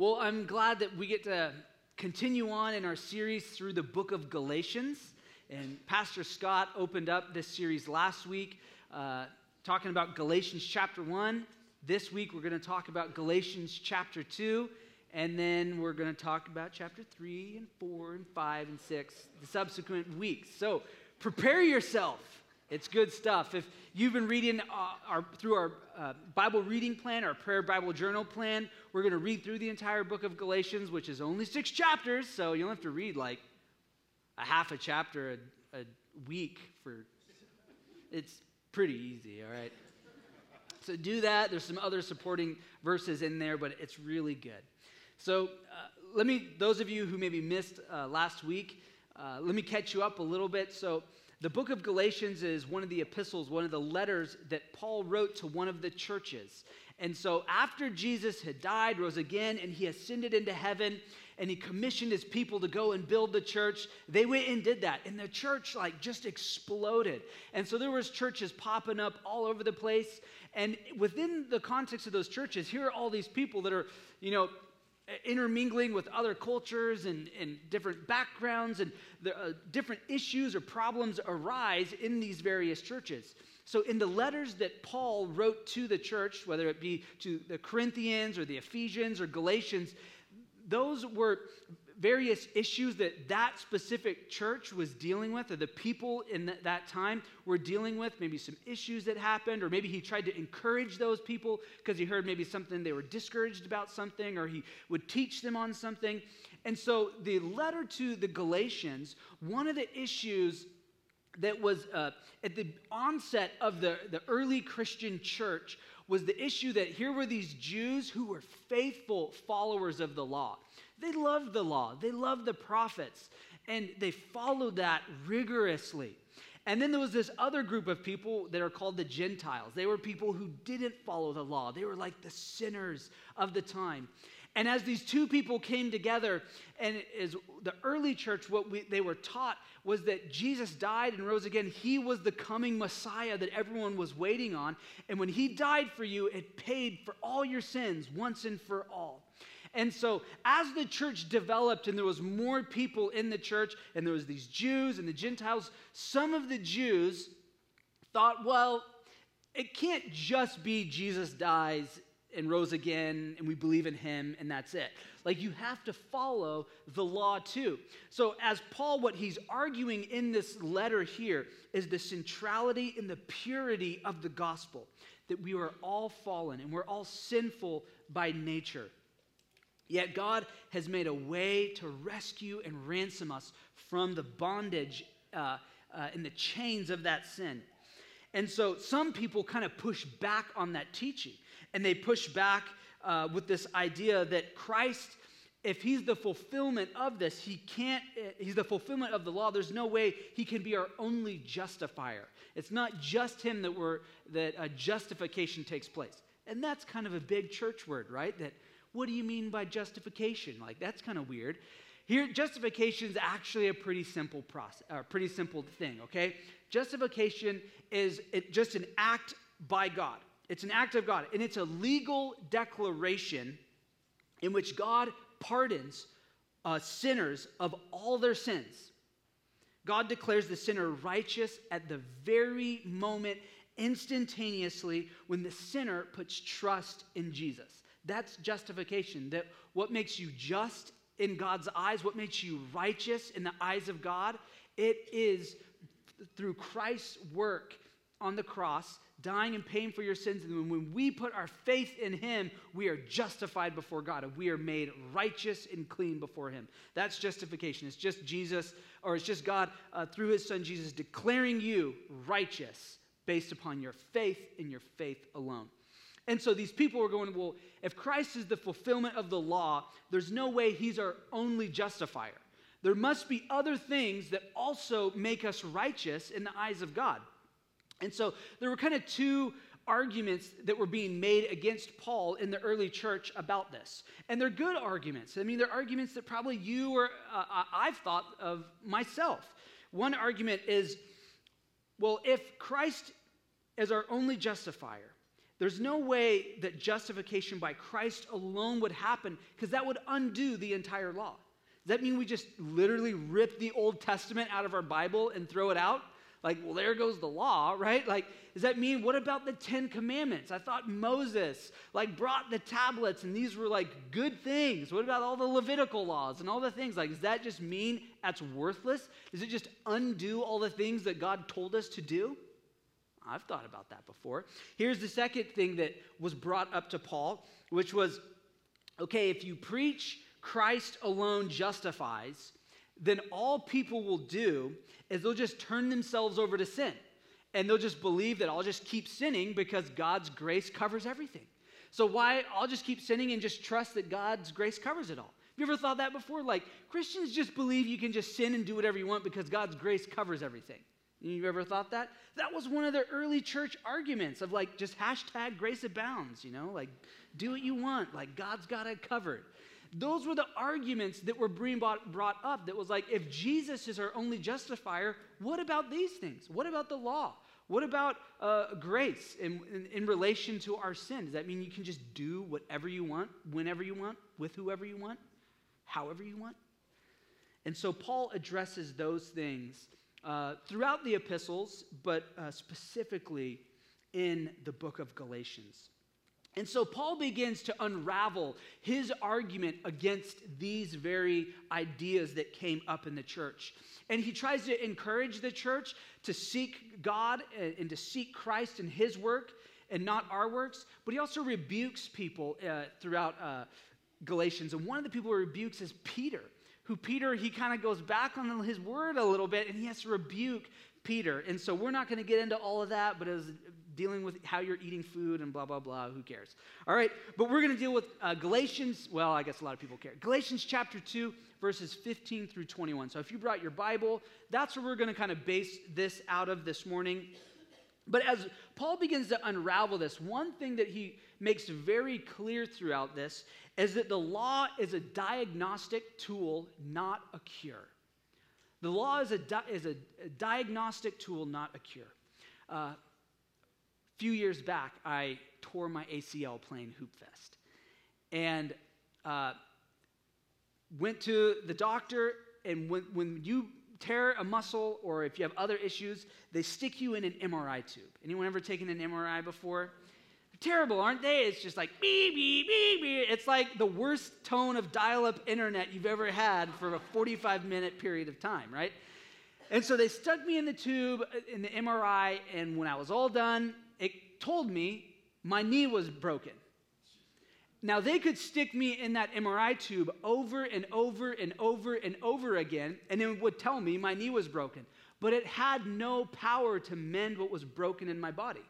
Well, I'm glad that we get to continue on in our series through the book of Galatians. And Pastor Scott opened up this series last week uh, talking about Galatians chapter 1. This week we're going to talk about Galatians chapter 2. And then we're going to talk about chapter 3 and 4 and 5 and 6 the subsequent weeks. So prepare yourself. It's good stuff. If you've been reading uh, our, through our uh, Bible reading plan, our prayer Bible journal plan, we're going to read through the entire book of Galatians, which is only six chapters, so you don't have to read like a half a chapter a, a week for. It's pretty easy, all right? So do that. There's some other supporting verses in there, but it's really good. So uh, let me, those of you who maybe missed uh, last week, uh, let me catch you up a little bit. So the book of Galatians is one of the epistles, one of the letters that Paul wrote to one of the churches. And so, after Jesus had died, rose again, and he ascended into heaven, and he commissioned his people to go and build the church, they went and did that. And the church, like, just exploded. And so, there was churches popping up all over the place. And within the context of those churches, here are all these people that are, you know, intermingling with other cultures and, and different backgrounds, and the, uh, different issues or problems arise in these various churches. So, in the letters that Paul wrote to the church, whether it be to the Corinthians or the Ephesians or Galatians, those were various issues that that specific church was dealing with, or the people in th- that time were dealing with, maybe some issues that happened, or maybe he tried to encourage those people because he heard maybe something they were discouraged about something, or he would teach them on something. And so, the letter to the Galatians, one of the issues that was uh, at the onset of the, the early Christian church was the issue that here were these Jews who were faithful followers of the law. They loved the law, they loved the prophets, and they followed that rigorously. And then there was this other group of people that are called the Gentiles. They were people who didn't follow the law, they were like the sinners of the time. And as these two people came together, and as the early church, what we, they were taught was that Jesus died and rose again. He was the coming Messiah that everyone was waiting on. And when he died for you, it paid for all your sins once and for all. And so, as the church developed and there was more people in the church, and there was these Jews and the Gentiles, some of the Jews thought, well, it can't just be Jesus dies and rose again and we believe in him and that's it. Like you have to follow the law too. So, as Paul, what he's arguing in this letter here is the centrality and the purity of the gospel that we are all fallen and we're all sinful by nature. Yet God has made a way to rescue and ransom us from the bondage uh, uh, and the chains of that sin. And so some people kind of push back on that teaching. And they push back uh, with this idea that Christ, if he's the fulfillment of this, he can't, uh, he's the fulfillment of the law. There's no way he can be our only justifier. It's not just him that, we're, that a justification takes place. And that's kind of a big church word, right? That what do you mean by justification? Like, that's kind of weird. Here, justification is actually a pretty simple process, a pretty simple thing, okay? Justification is it, just an act by God. It's an act of God, and it's a legal declaration in which God pardons uh, sinners of all their sins. God declares the sinner righteous at the very moment, instantaneously, when the sinner puts trust in Jesus. That's justification. That what makes you just in God's eyes, what makes you righteous in the eyes of God, it is through Christ's work on the cross, dying and paying for your sins. And when we put our faith in Him, we are justified before God and we are made righteous and clean before Him. That's justification. It's just Jesus, or it's just God uh, through His Son Jesus declaring you righteous based upon your faith in your faith alone. And so these people were going, well, if Christ is the fulfillment of the law, there's no way he's our only justifier. There must be other things that also make us righteous in the eyes of God. And so there were kind of two arguments that were being made against Paul in the early church about this. And they're good arguments. I mean, they're arguments that probably you or uh, I've thought of myself. One argument is well, if Christ is our only justifier, There's no way that justification by Christ alone would happen because that would undo the entire law. Does that mean we just literally rip the Old Testament out of our Bible and throw it out? Like, well, there goes the law, right? Like, does that mean what about the Ten Commandments? I thought Moses like brought the tablets and these were like good things. What about all the Levitical laws and all the things? Like, does that just mean that's worthless? Does it just undo all the things that God told us to do? I've thought about that before. Here's the second thing that was brought up to Paul, which was okay, if you preach Christ alone justifies, then all people will do is they'll just turn themselves over to sin. And they'll just believe that I'll just keep sinning because God's grace covers everything. So why I'll just keep sinning and just trust that God's grace covers it all. Have you ever thought that before? Like Christians just believe you can just sin and do whatever you want because God's grace covers everything. You've ever thought that? That was one of the early church arguments of like just hashtag grace abounds, you know, like do what you want, like God's got it covered. Those were the arguments that were being brought up that was like, if Jesus is our only justifier, what about these things? What about the law? What about uh, grace in, in, in, relation to our sin? Does that mean you can just do whatever you want, whenever you want, with whoever you want, however you want? And so Paul addresses those things uh, throughout the epistles, but uh, specifically in the book of Galatians. And so Paul begins to unravel his argument against these very ideas that came up in the church. And he tries to encourage the church to seek God and to seek Christ and his work and not our works. But he also rebukes people uh, throughout uh, Galatians. And one of the people he rebukes is Peter, who Peter, he kind of goes back on his word a little bit and he has to rebuke Peter. And so we're not going to get into all of that, but as dealing with how you're eating food and blah, blah, blah. Who cares? All right, but we're going to deal with uh, Galatians. Well, I guess a lot of people care. Galatians chapter 2, verses 15 through 21. So if you brought your Bible, that's where we're going to kind of base this out of this morning. But as Paul begins to unravel this, one thing that he makes very clear throughout this is that the law is a diagnostic tool, not a cure. The law is a, di- is a, a diagnostic tool, not a cure. Uh, few years back, I tore my ACL playing Hoop Fest. And uh, went to the doctor, and when, when you tear a muscle or if you have other issues, they stick you in an MRI tube. Anyone ever taken an MRI before? Terrible, aren't they? It's just like beep, beep, beep, beep. It's like the worst tone of dial up internet you've ever had for a 45 minute period of time, right? And so they stuck me in the tube uh, in the MRI, and when I was all done, it told me my knee was broken. Now, they could stick me in that MRI tube over and over and over and over again, and it would tell me my knee was broken. But it had no power to mend what was broken in my body.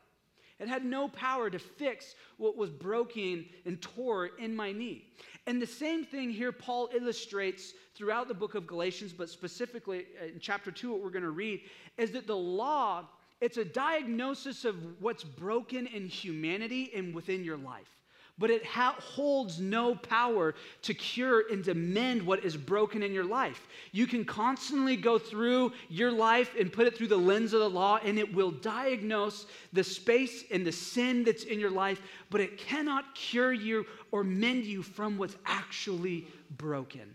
It had no power to fix what was broken and tore in my knee. And the same thing here, Paul illustrates throughout the book of Galatians, but specifically in chapter 2, what we're going to read, is that the law it's a diagnosis of what's broken in humanity and within your life. But it ha- holds no power to cure and to mend what is broken in your life. You can constantly go through your life and put it through the lens of the law, and it will diagnose the space and the sin that's in your life, but it cannot cure you or mend you from what's actually broken.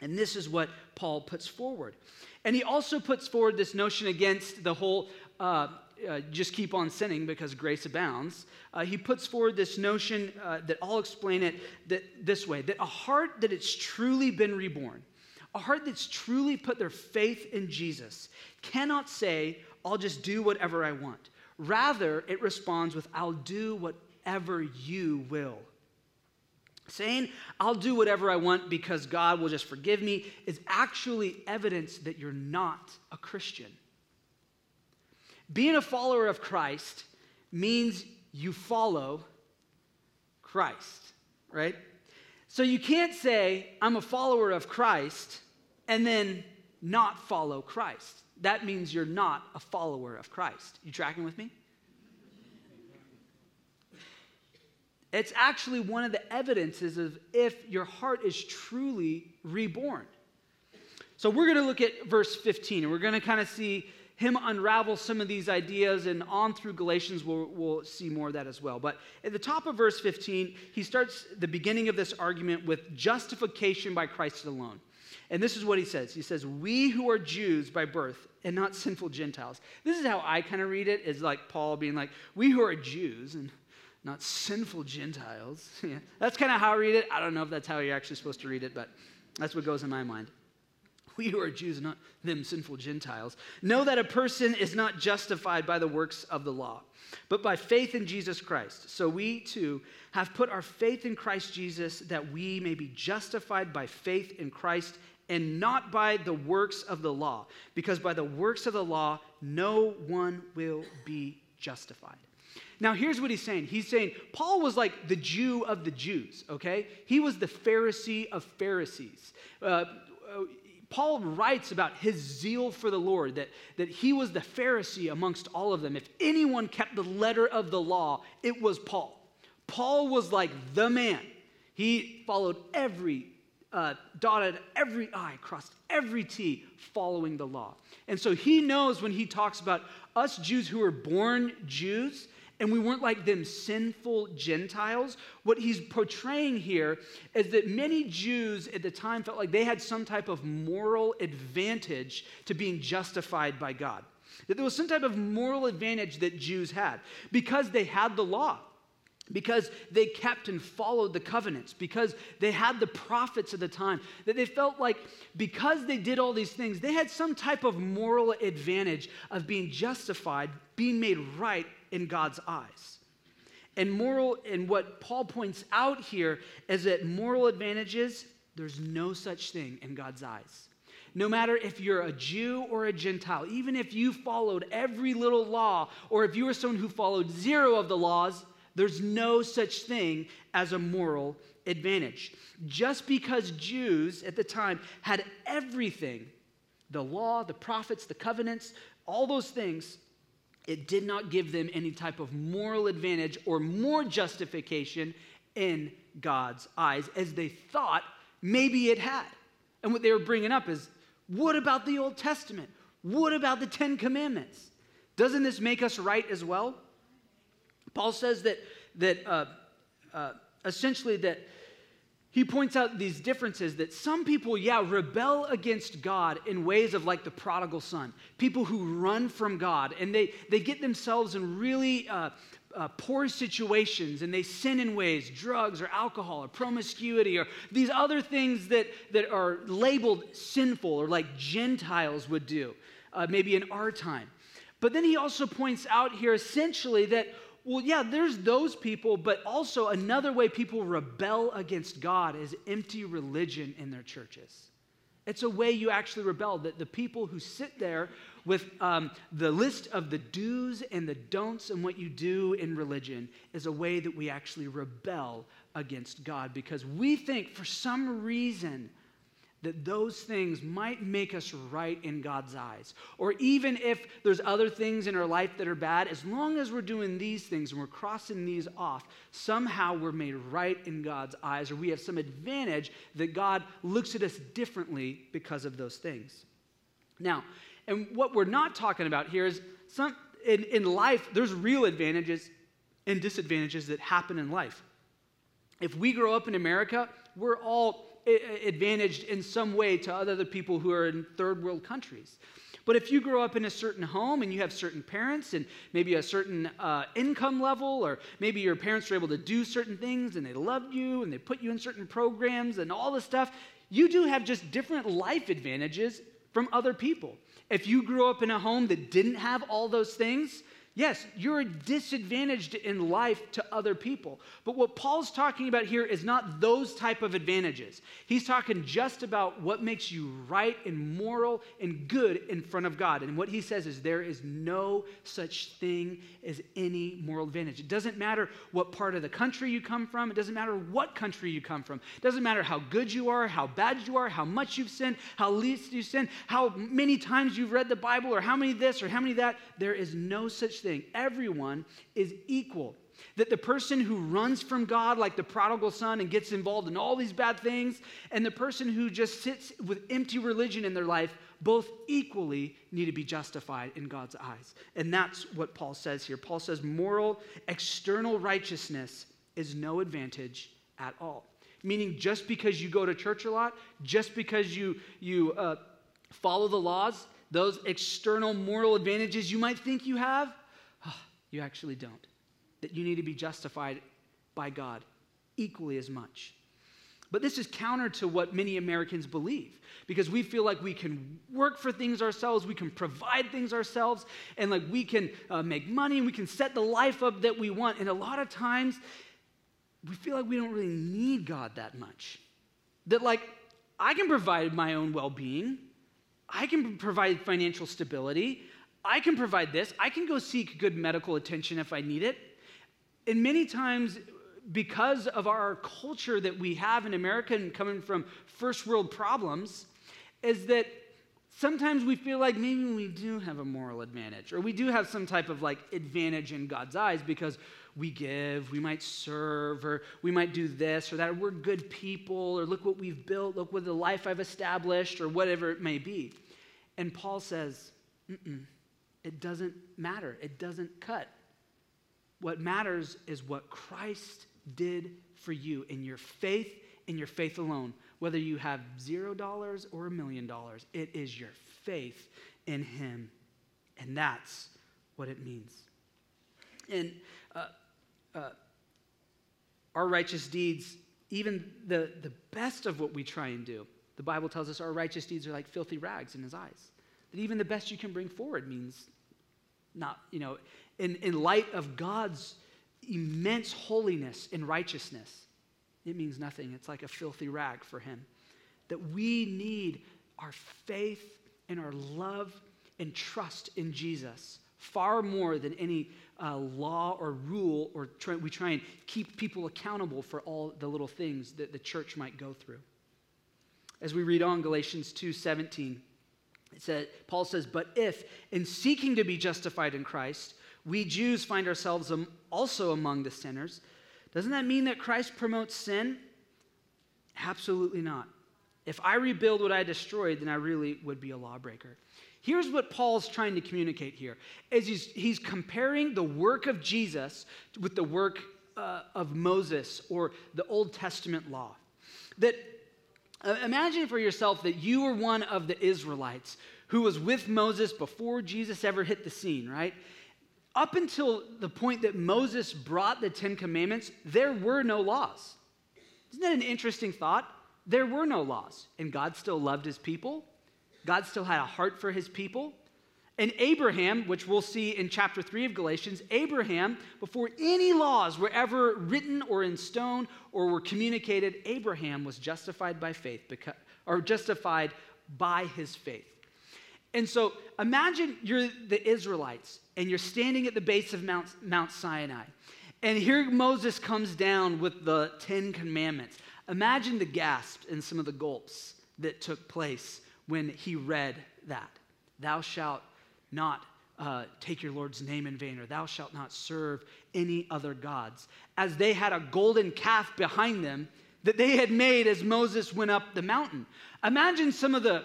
And this is what Paul puts forward. And he also puts forward this notion against the whole uh, uh, just keep on sinning because grace abounds. Uh, he puts forward this notion uh, that I'll explain it that, this way that a heart that it's truly been reborn, a heart that's truly put their faith in Jesus, cannot say, I'll just do whatever I want. Rather, it responds with, I'll do whatever you will. Saying, I'll do whatever I want because God will just forgive me is actually evidence that you're not a Christian. Being a follower of Christ means you follow Christ, right? So you can't say, I'm a follower of Christ, and then not follow Christ. That means you're not a follower of Christ. You tracking with me? It's actually one of the evidences of if your heart is truly reborn. So we're going to look at verse 15, and we're going to kind of see him unravel some of these ideas, and on through Galatians, we'll, we'll see more of that as well. But at the top of verse 15, he starts the beginning of this argument with justification by Christ alone. And this is what he says He says, We who are Jews by birth and not sinful Gentiles. This is how I kind of read it, is like Paul being like, We who are Jews and not sinful Gentiles. yeah, that's kind of how I read it. I don't know if that's how you're actually supposed to read it, but that's what goes in my mind we who are Jews, not them sinful Gentiles, know that a person is not justified by the works of the law, but by faith in Jesus Christ. So we too have put our faith in Christ Jesus that we may be justified by faith in Christ and not by the works of the law, because by the works of the law, no one will be justified. Now, here's what he's saying. He's saying Paul was like the Jew of the Jews, okay? He was the Pharisee of Pharisees. Uh, Paul writes about his zeal for the Lord, that, that he was the Pharisee amongst all of them. If anyone kept the letter of the law, it was Paul. Paul was like the man. He followed every, uh, dotted every I, crossed every T, following the law. And so he knows when he talks about us Jews who are born Jews, and we weren't like them sinful Gentiles. What he's portraying here is that many Jews at the time felt like they had some type of moral advantage to being justified by God. That there was some type of moral advantage that Jews had because they had the law because they kept and followed the covenants, because they had the prophets at the time, that they felt like because they did all these things, they had some type of moral advantage of being justified, being made right in God's eyes. And moral, and what Paul points out here is that moral advantages, there's no such thing in God's eyes. No matter if you're a Jew or a Gentile, even if you followed every little law, or if you were someone who followed zero of the laws, there's no such thing as a moral advantage. Just because Jews at the time had everything the law, the prophets, the covenants, all those things it did not give them any type of moral advantage or more justification in God's eyes as they thought maybe it had. And what they were bringing up is what about the Old Testament? What about the Ten Commandments? Doesn't this make us right as well? Paul says that, that uh, uh, essentially that he points out these differences that some people, yeah, rebel against God in ways of like the prodigal son, people who run from God, and they, they get themselves in really uh, uh, poor situations and they sin in ways, drugs or alcohol or promiscuity or these other things that, that are labeled sinful or like Gentiles would do, uh, maybe in our time. But then he also points out here essentially that well, yeah, there's those people, but also another way people rebel against God is empty religion in their churches. It's a way you actually rebel. That the people who sit there with um, the list of the do's and the don'ts and what you do in religion is a way that we actually rebel against God because we think for some reason that those things might make us right in God's eyes. Or even if there's other things in our life that are bad, as long as we're doing these things and we're crossing these off, somehow we're made right in God's eyes, or we have some advantage that God looks at us differently because of those things. Now, and what we're not talking about here is some in, in life, there's real advantages and disadvantages that happen in life. If we grow up in America, we're all advantaged in some way to other people who are in third world countries. But if you grow up in a certain home and you have certain parents and maybe a certain uh, income level, or maybe your parents are able to do certain things and they love you and they put you in certain programs and all this stuff, you do have just different life advantages from other people. If you grew up in a home that didn't have all those things, Yes, you're disadvantaged in life to other people. But what Paul's talking about here is not those type of advantages. He's talking just about what makes you right and moral and good in front of God. And what he says is there is no such thing as any moral advantage. It doesn't matter what part of the country you come from, it doesn't matter what country you come from. It doesn't matter how good you are, how bad you are, how much you've sinned, how least you've sinned, how many times you've read the Bible or how many this or how many that. There is no such thing. Everyone is equal. That the person who runs from God, like the prodigal son, and gets involved in all these bad things, and the person who just sits with empty religion in their life, both equally need to be justified in God's eyes. And that's what Paul says here. Paul says moral, external righteousness is no advantage at all. Meaning, just because you go to church a lot, just because you, you uh, follow the laws, those external moral advantages you might think you have, you actually don't. That you need to be justified by God equally as much. But this is counter to what many Americans believe because we feel like we can work for things ourselves, we can provide things ourselves, and like we can uh, make money and we can set the life up that we want. And a lot of times, we feel like we don't really need God that much. That, like, I can provide my own well being, I can provide financial stability, I can provide this, I can go seek good medical attention if I need it. And many times, because of our culture that we have in America and coming from first world problems, is that sometimes we feel like maybe we do have a moral advantage or we do have some type of like advantage in God's eyes because we give, we might serve, or we might do this or that, or we're good people, or look what we've built, look what the life I've established, or whatever it may be. And Paul says, it doesn't matter, it doesn't cut. What matters is what Christ did for you in your faith, in your faith alone. Whether you have zero dollars or a million dollars, it is your faith in Him. And that's what it means. And uh, uh, our righteous deeds, even the, the best of what we try and do, the Bible tells us our righteous deeds are like filthy rags in His eyes. That even the best you can bring forward means not, you know, in, in light of God's immense holiness and righteousness, it means nothing. It's like a filthy rag for him. That we need our faith and our love and trust in Jesus far more than any uh, law or rule, or try, we try and keep people accountable for all the little things that the church might go through. As we read on Galatians 2 17, it said, Paul says, But if, in seeking to be justified in Christ, we Jews find ourselves also among the sinners, doesn't that mean that Christ promotes sin? Absolutely not. If I rebuild what I destroyed, then I really would be a lawbreaker. Here's what Paul's trying to communicate here is he's, he's comparing the work of Jesus with the work uh, of Moses or the Old Testament law. That Uh, imagine for yourself that you were one of the Israelites who was with Moses before Jesus ever hit the scene, right? up until the point that Moses brought the Ten Commandments, there were no laws. Isn't that an interesting thought? There were no laws, and God still loved his people. God still had a heart for his people. And Abraham, which we'll see in chapter 3 of Galatians, Abraham, before any laws were ever written or in stone or were communicated, Abraham was justified by faith, because, or justified by his faith. And so imagine you're the Israelites and you're standing at the base of Mount, Mount Sinai. And here Moses comes down with the Ten Commandments. Imagine the gasps and some of the gulps that took place when he read that. Thou shalt not uh, take your Lord's name in vain, or thou shalt not serve any other gods. As they had a golden calf behind them that they had made as Moses went up the mountain. Imagine some of the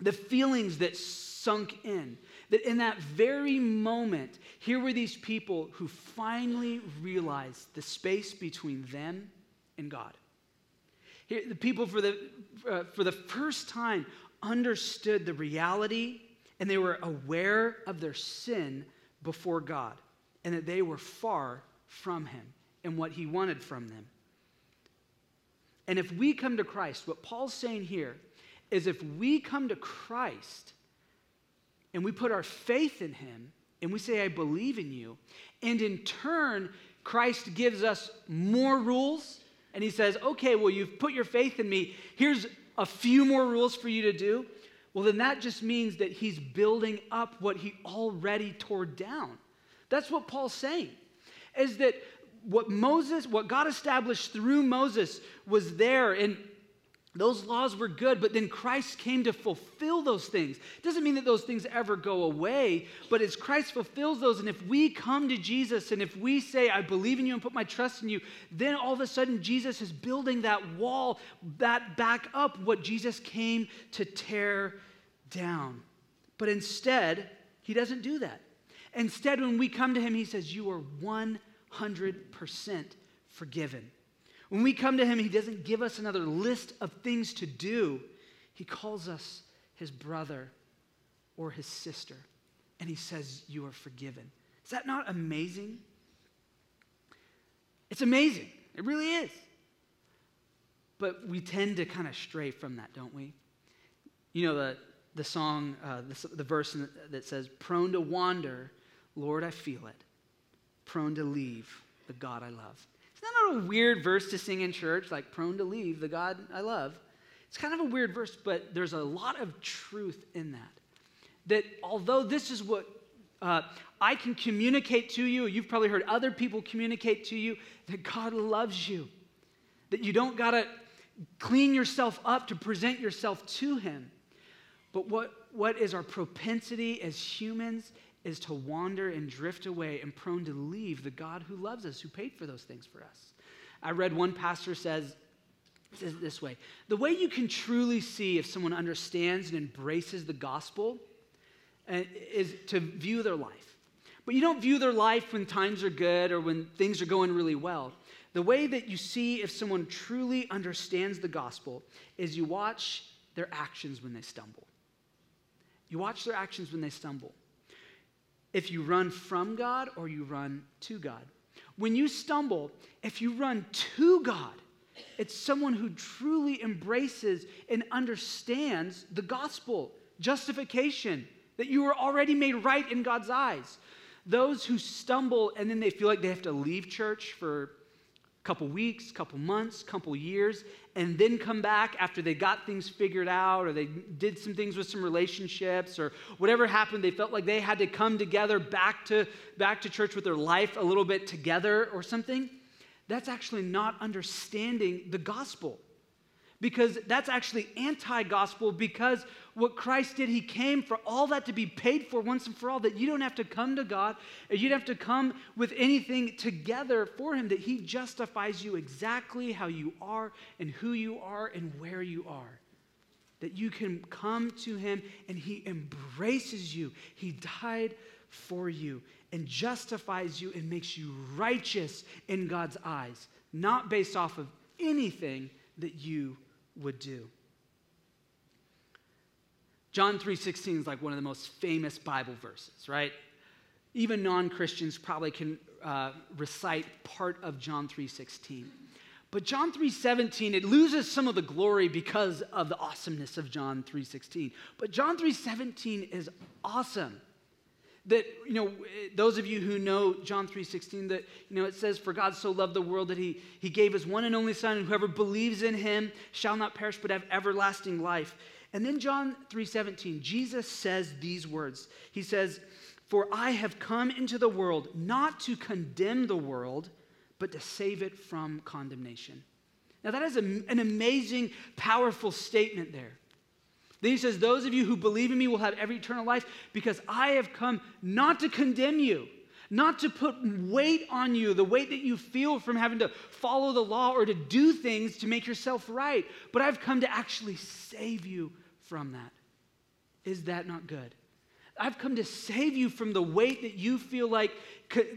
the feelings that sunk in. That in that very moment, here were these people who finally realized the space between them and God. Here, the people, for the, uh, for the first time, understood the reality and they were aware of their sin before God and that they were far from Him and what He wanted from them. And if we come to Christ, what Paul's saying here is if we come to Christ and we put our faith in him and we say, I believe in you, and in turn, Christ gives us more rules and he says, okay, well, you've put your faith in me. Here's a few more rules for you to do. Well, then that just means that he's building up what he already tore down. That's what Paul's saying, is that what Moses, what God established through Moses was there. And those laws were good, but then Christ came to fulfill those things. It doesn't mean that those things ever go away, but as Christ fulfills those, and if we come to Jesus and if we say, I believe in you and put my trust in you, then all of a sudden Jesus is building that wall, that back up what Jesus came to tear down. But instead, he doesn't do that. Instead, when we come to him, he says, You are 100% forgiven. When we come to Him, He doesn't give us another list of things to do. He calls us His brother or His sister, and He says, You are forgiven. Is that not amazing? It's amazing. It really is. But we tend to kind of stray from that, don't we? You know, the, the song, uh, the, the verse that says, Prone to wander, Lord, I feel it. Prone to leave the God I love. Isn't that not a weird verse to sing in church, like prone to leave the God I love? It's kind of a weird verse, but there's a lot of truth in that. That although this is what uh, I can communicate to you, you've probably heard other people communicate to you, that God loves you. That you don't got to clean yourself up to present yourself to Him. But what, what is our propensity as humans is to wander and drift away and prone to leave the God who loves us, who paid for those things for us. I read one pastor says, says it this way The way you can truly see if someone understands and embraces the gospel uh, is to view their life. But you don't view their life when times are good or when things are going really well. The way that you see if someone truly understands the gospel is you watch their actions when they stumble. You watch their actions when they stumble if you run from God or you run to God. When you stumble, if you run to God, it's someone who truly embraces and understands the gospel, justification, that you were already made right in God's eyes. Those who stumble and then they feel like they have to leave church for couple weeks, couple months, couple years, and then come back after they got things figured out or they did some things with some relationships or whatever happened, they felt like they had to come together back to back to church with their life a little bit together or something. That's actually not understanding the gospel because that's actually anti gospel because what Christ did, He came for all that to be paid for once and for all, that you don't have to come to God, or you don't have to come with anything together for Him, that He justifies you exactly how you are and who you are and where you are. That you can come to Him and He embraces you. He died for you and justifies you and makes you righteous in God's eyes, not based off of anything that you would do. John 3:16 is like one of the most famous Bible verses, right? Even non-Christians probably can uh, recite part of John 3:16. But John 3:17 it loses some of the glory because of the awesomeness of John 3:16. But John 3:17 is awesome that you know those of you who know john 3.16 that you know it says for god so loved the world that he, he gave his one and only son and whoever believes in him shall not perish but have everlasting life. And then john 3.17 jesus says these words. He says for i have come into the world not to condemn the world but to save it from condemnation. Now that is a, an amazing powerful statement there then he says, Those of you who believe in me will have every eternal life because I have come not to condemn you, not to put weight on you, the weight that you feel from having to follow the law or to do things to make yourself right, but I've come to actually save you from that. Is that not good? I've come to save you from the weight that you feel like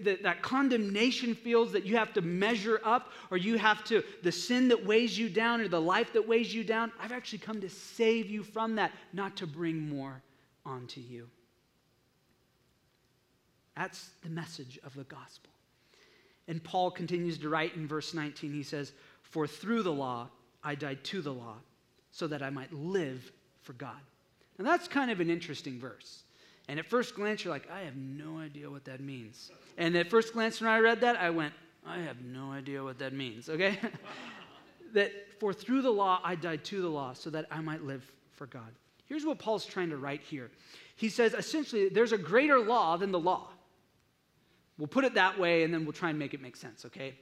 that, that condemnation feels that you have to measure up or you have to, the sin that weighs you down or the life that weighs you down. I've actually come to save you from that, not to bring more onto you. That's the message of the gospel. And Paul continues to write in verse 19. He says, For through the law I died to the law, so that I might live for God. Now that's kind of an interesting verse. And at first glance, you're like, I have no idea what that means. And at first glance, when I read that, I went, I have no idea what that means, okay? that for through the law, I died to the law so that I might live for God. Here's what Paul's trying to write here. He says essentially, there's a greater law than the law. We'll put it that way and then we'll try and make it make sense, okay?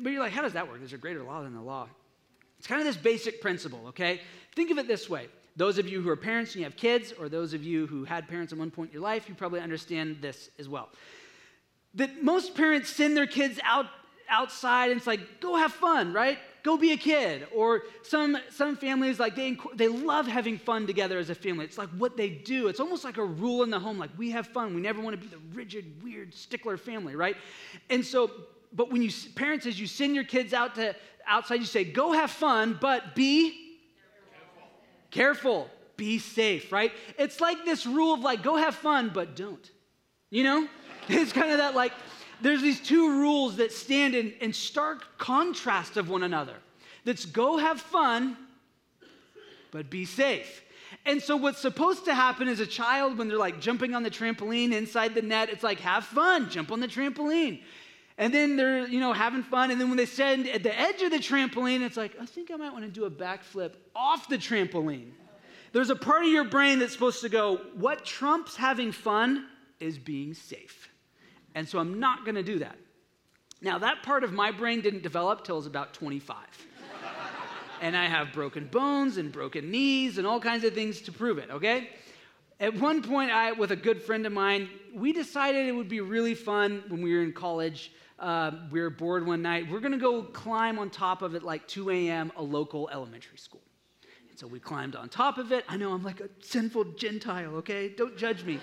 But you're like, how does that work? There's a greater law than the law. It's kind of this basic principle, okay? Think of it this way. Those of you who are parents and you have kids, or those of you who had parents at one point in your life, you probably understand this as well. That most parents send their kids out outside and it's like, go have fun, right? Go be a kid. Or some, some families, like they, they love having fun together as a family. It's like what they do. It's almost like a rule in the home, like we have fun. We never want to be the rigid, weird, stickler family, right? And so, but when you, parents, as you send your kids out to outside, you say, go have fun, but be careful. Be safe, right? It's like this rule of like, go have fun, but don't. You know? It's kind of that like, there's these two rules that stand in, in stark contrast of one another. That's go have fun, but be safe. And so, what's supposed to happen as a child when they're like jumping on the trampoline inside the net, it's like, have fun, jump on the trampoline. And then they're, you know, having fun. And then when they stand at the edge of the trampoline, it's like, I think I might want to do a backflip off the trampoline. There's a part of your brain that's supposed to go, what trumps having fun is being safe. And so I'm not going to do that. Now, that part of my brain didn't develop till I was about 25. and I have broken bones and broken knees and all kinds of things to prove it, okay? At one point, I, with a good friend of mine, we decided it would be really fun when we were in college. Uh, we were bored one night. We're going to go climb on top of it like 2 a.m., a local elementary school. And so we climbed on top of it. I know I'm like a sinful Gentile, okay? Don't judge me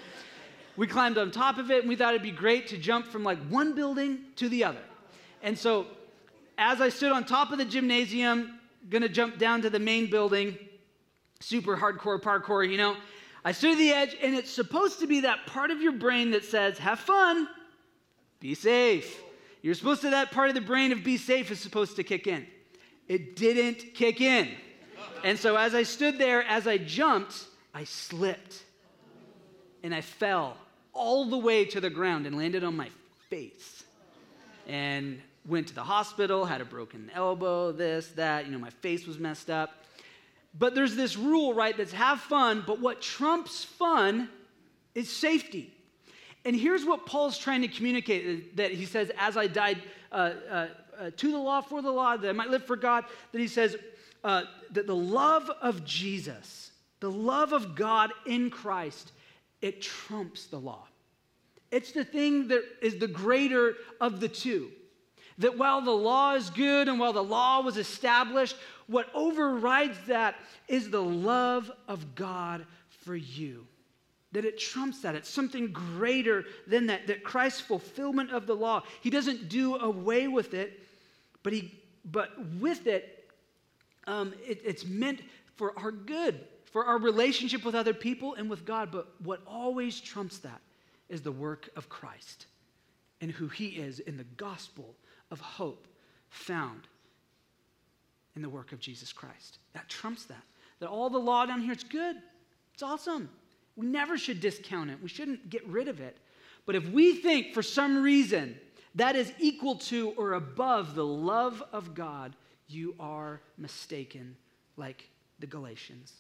we climbed on top of it and we thought it'd be great to jump from like one building to the other. And so as I stood on top of the gymnasium, gonna jump down to the main building, super hardcore parkour, you know, I stood at the edge and it's supposed to be that part of your brain that says, have fun, be safe. You're supposed to, that part of the brain of be safe is supposed to kick in. It didn't kick in. And so as I stood there, as I jumped, I slipped and I fell all the way to the ground and landed on my face. And went to the hospital, had a broken elbow, this, that, you know, my face was messed up. But there's this rule, right, that's have fun, but what trumps fun is safety. And here's what Paul's trying to communicate that he says, as I died uh, uh, uh, to the law, for the law, that I might live for God, that he says uh, that the love of Jesus, the love of God in Christ, it trumps the law. It's the thing that is the greater of the two. That while the law is good and while the law was established, what overrides that is the love of God for you. That it trumps that. It's something greater than that. That Christ's fulfillment of the law, He doesn't do away with it, but, he, but with it, um, it it's meant for our good, for our relationship with other people and with God. But what always trumps that is the work of Christ and who he is in the gospel of hope found in the work of Jesus Christ. That trumps that. That all the law down here, it's good. It's awesome. We never should discount it. We shouldn't get rid of it. But if we think for some reason that is equal to or above the love of God, you are mistaken, like the Galatians.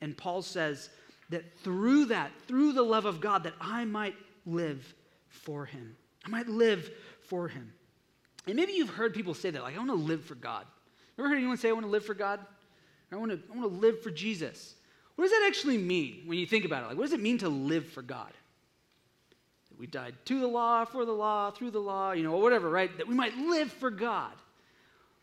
And Paul says, that through that, through the love of God, that I might live for him. I might live for him. And maybe you've heard people say that, like, I want to live for God. Ever heard anyone say, I want to live for God? I want to, I want to live for Jesus. What does that actually mean when you think about it? Like, what does it mean to live for God? That we died to the law, for the law, through the law, you know, or whatever, right? That we might live for God.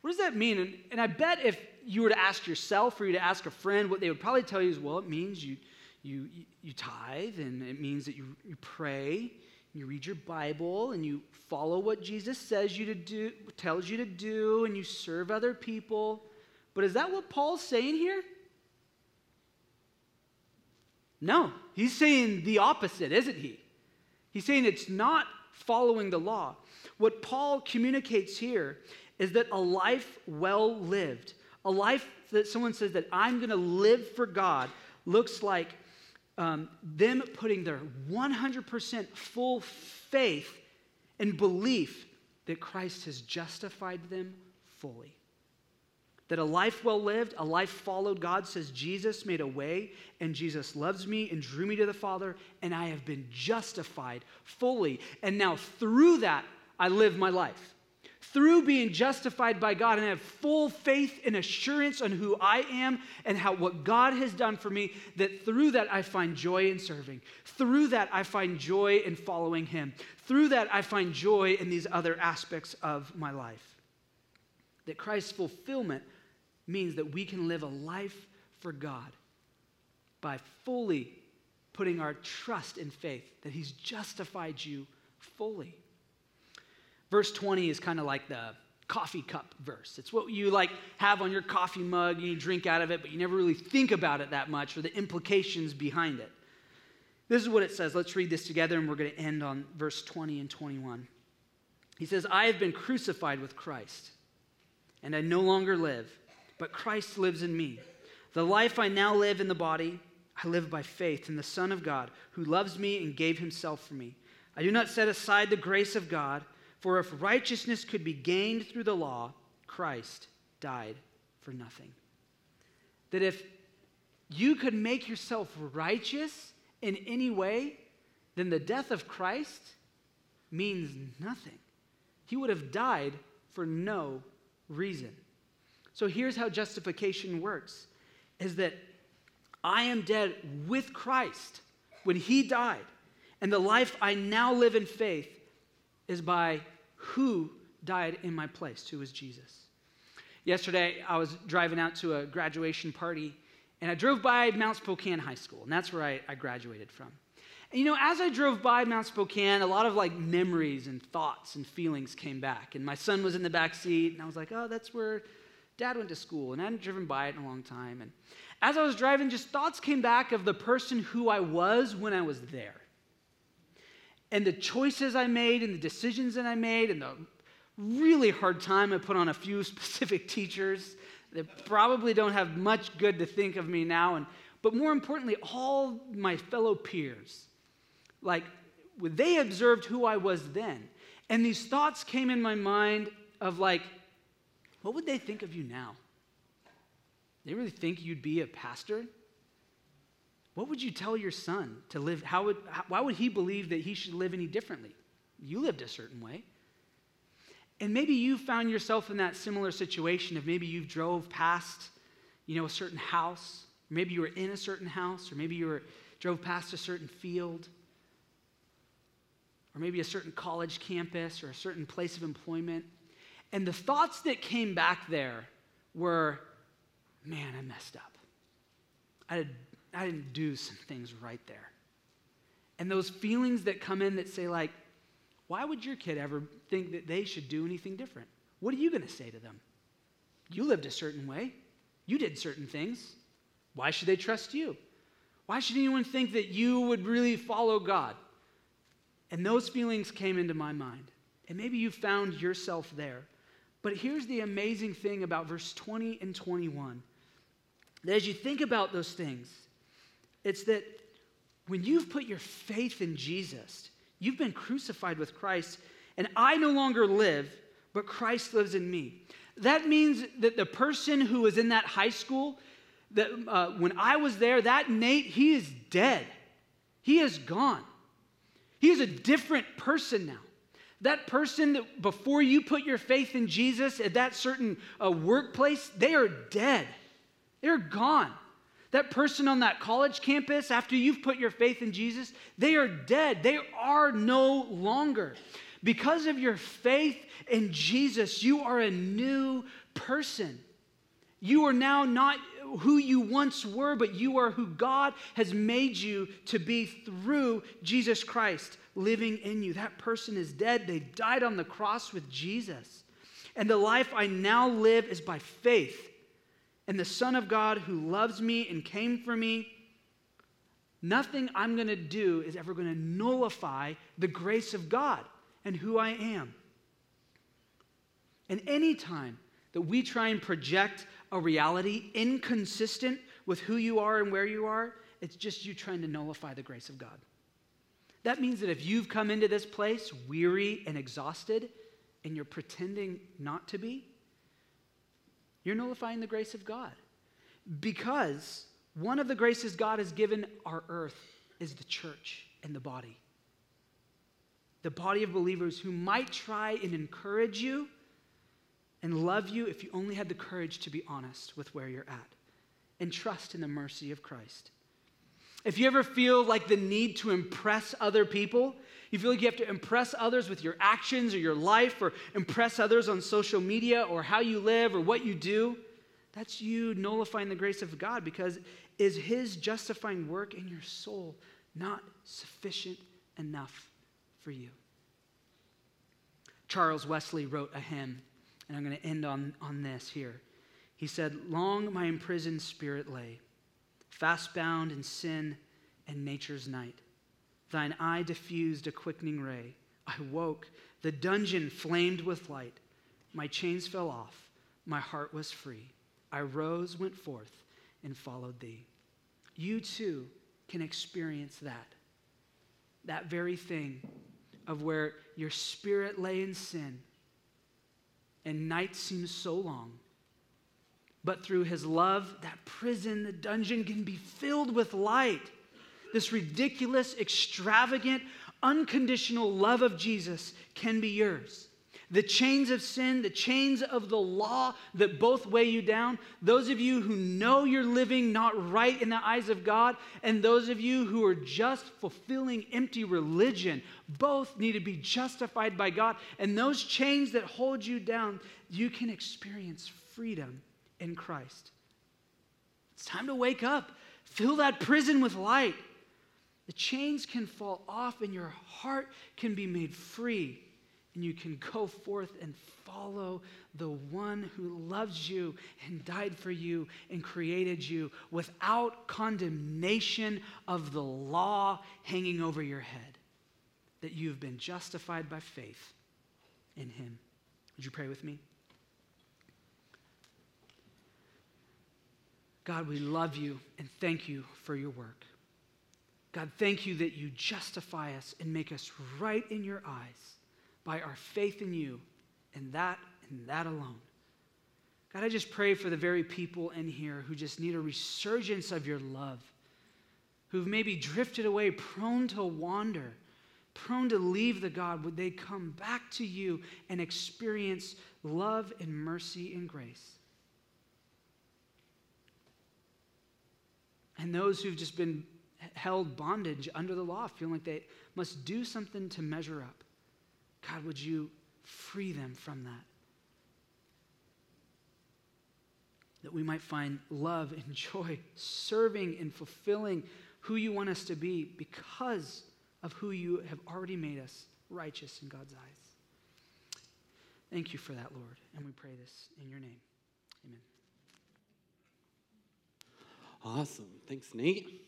What does that mean? And, and I bet if you were to ask yourself or you to ask a friend, what they would probably tell you is, well, it means you you, you, tithe, and it means that you, you pray, you read your Bible, and you follow what Jesus says you to do, tells you to do, and you serve other people. But is that what Paul's saying here? No, he's saying the opposite, isn't he? He's saying it's not following the law. What Paul communicates here is that a life well lived, a life that someone says that I'm going to live for God, looks like um, them putting their 100% full faith and belief that Christ has justified them fully. That a life well lived, a life followed, God says Jesus made a way, and Jesus loves me and drew me to the Father, and I have been justified fully. And now through that, I live my life. Through being justified by God and have full faith and assurance on who I am and how what God has done for me, that through that I find joy in serving. Through that I find joy in following Him. Through that I find joy in these other aspects of my life. That Christ's fulfillment means that we can live a life for God by fully putting our trust in faith that He's justified you fully. Verse 20 is kind of like the coffee cup verse. It's what you like have on your coffee mug you drink out of it, but you never really think about it that much or the implications behind it. This is what it says. Let's read this together and we're going to end on verse 20 and 21. He says, I have been crucified with Christ, and I no longer live, but Christ lives in me. The life I now live in the body, I live by faith in the Son of God, who loves me and gave himself for me. I do not set aside the grace of God, for if righteousness could be gained through the law, Christ died for nothing. That if you could make yourself righteous in any way, then the death of Christ means nothing. He would have died for no reason. So here's how justification works is that I am dead with Christ when he died. And the life I now live in faith is by who died in my place, who was Jesus. Yesterday, I was driving out to a graduation party, and I drove by Mount Spokane High School, and that's where I, I graduated from. And you know, as I drove by Mount Spokane, a lot of like memories and thoughts and feelings came back. And my son was in the back seat, and I was like, oh, that's where dad went to school, and I hadn't driven by it in a long time. And as I was driving, just thoughts came back of the person who I was when I was there. And the choices I made, and the decisions that I made, and the really hard time I put on a few specific teachers that probably don't have much good to think of me now. And, but more importantly, all my fellow peers. Like, they observed who I was then. And these thoughts came in my mind of like, what would they think of you now? They really think you'd be a pastor? What would you tell your son to live? How would, how, why would he believe that he should live any differently? You lived a certain way. And maybe you found yourself in that similar situation of maybe you drove past, you know, a certain house, maybe you were in a certain house, or maybe you were drove past a certain field, or maybe a certain college campus or a certain place of employment. And the thoughts that came back there were, man, I messed up. I, I didn't do some things right there. And those feelings that come in that say, like, why would your kid ever think that they should do anything different? What are you going to say to them? You lived a certain way. You did certain things. Why should they trust you? Why should anyone think that you would really follow God? And those feelings came into my mind. And maybe you found yourself there. But here's the amazing thing about verse 20 and 21 that as you think about those things, it's that when you've put your faith in Jesus, you've been crucified with Christ, and I no longer live, but Christ lives in me. That means that the person who was in that high school, that uh, when I was there, that Nate, he is dead. He is gone. He is a different person now. That person that before you put your faith in Jesus at that certain uh, workplace, they are dead. They're gone. That person on that college campus, after you've put your faith in Jesus, they are dead. They are no longer. Because of your faith in Jesus, you are a new person. You are now not who you once were, but you are who God has made you to be through Jesus Christ living in you. That person is dead. They died on the cross with Jesus. And the life I now live is by faith in the Son of God who loves me and came for me. Nothing I'm going to do is ever going to nullify the grace of God and who I am. And anytime that we try and project a reality inconsistent with who you are and where you are, it's just you trying to nullify the grace of God. That means that if you've come into this place weary and exhausted and you're pretending not to be, you're nullifying the grace of God. Because one of the graces God has given our earth is the church and the body. The body of believers who might try and encourage you and love you if you only had the courage to be honest with where you're at and trust in the mercy of Christ. If you ever feel like the need to impress other people, you feel like you have to impress others with your actions or your life, or impress others on social media, or how you live, or what you do, that's you nullifying the grace of God because is His justifying work in your soul not sufficient enough for you? Charles Wesley wrote a hymn, and I'm going to end on, on this here. He said, Long my imprisoned spirit lay fast bound in sin and nature's night. Thine eye diffused a quickening ray. I woke, the dungeon flamed with light. My chains fell off, my heart was free. I rose, went forth, and followed thee. You too can experience that. That very thing of where your spirit lay in sin and night seems so long but through his love, that prison, the dungeon can be filled with light. This ridiculous, extravagant, unconditional love of Jesus can be yours. The chains of sin, the chains of the law that both weigh you down, those of you who know you're living not right in the eyes of God, and those of you who are just fulfilling empty religion, both need to be justified by God. And those chains that hold you down, you can experience freedom in Christ. It's time to wake up. Fill that prison with light. The chains can fall off and your heart can be made free. And you can go forth and follow the one who loves you and died for you and created you without condemnation of the law hanging over your head. That you've been justified by faith in him. Would you pray with me? God, we love you and thank you for your work. God, thank you that you justify us and make us right in your eyes by our faith in you and that and that alone. God, I just pray for the very people in here who just need a resurgence of your love, who've maybe drifted away, prone to wander, prone to leave the God. Would they come back to you and experience love and mercy and grace? And those who've just been held bondage under the law, feeling like they must do something to measure up. God, would you free them from that? That we might find love and joy serving and fulfilling who you want us to be because of who you have already made us righteous in God's eyes. Thank you for that, Lord. And we pray this in your name. Amen. Awesome. Thanks, Nate.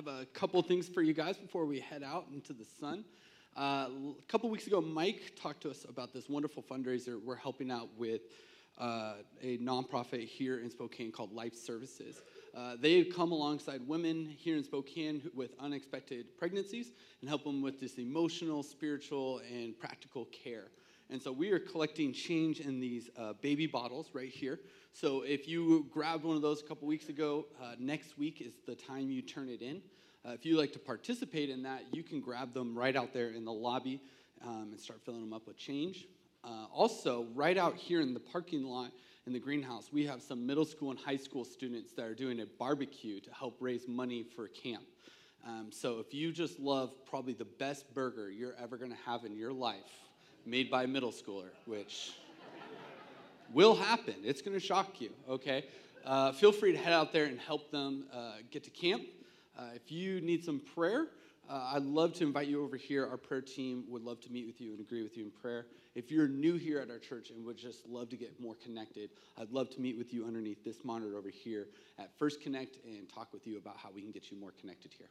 Have a couple things for you guys before we head out into the sun. Uh, a couple weeks ago, Mike talked to us about this wonderful fundraiser we're helping out with uh, a nonprofit here in Spokane called Life Services. Uh, they come alongside women here in Spokane with unexpected pregnancies and help them with this emotional, spiritual, and practical care. And so we are collecting change in these uh, baby bottles right here. So if you grabbed one of those a couple weeks ago, uh, next week is the time you turn it in. Uh, if you like to participate in that, you can grab them right out there in the lobby um, and start filling them up with change. Uh, also, right out here in the parking lot in the greenhouse, we have some middle school and high school students that are doing a barbecue to help raise money for camp. Um, so if you just love probably the best burger you're ever going to have in your life, made by a middle schooler, which will happen. It's going to shock you, okay? Uh, feel free to head out there and help them uh, get to camp. Uh, if you need some prayer, uh, I'd love to invite you over here. Our prayer team would love to meet with you and agree with you in prayer. If you're new here at our church and would just love to get more connected, I'd love to meet with you underneath this monitor over here at First Connect and talk with you about how we can get you more connected here.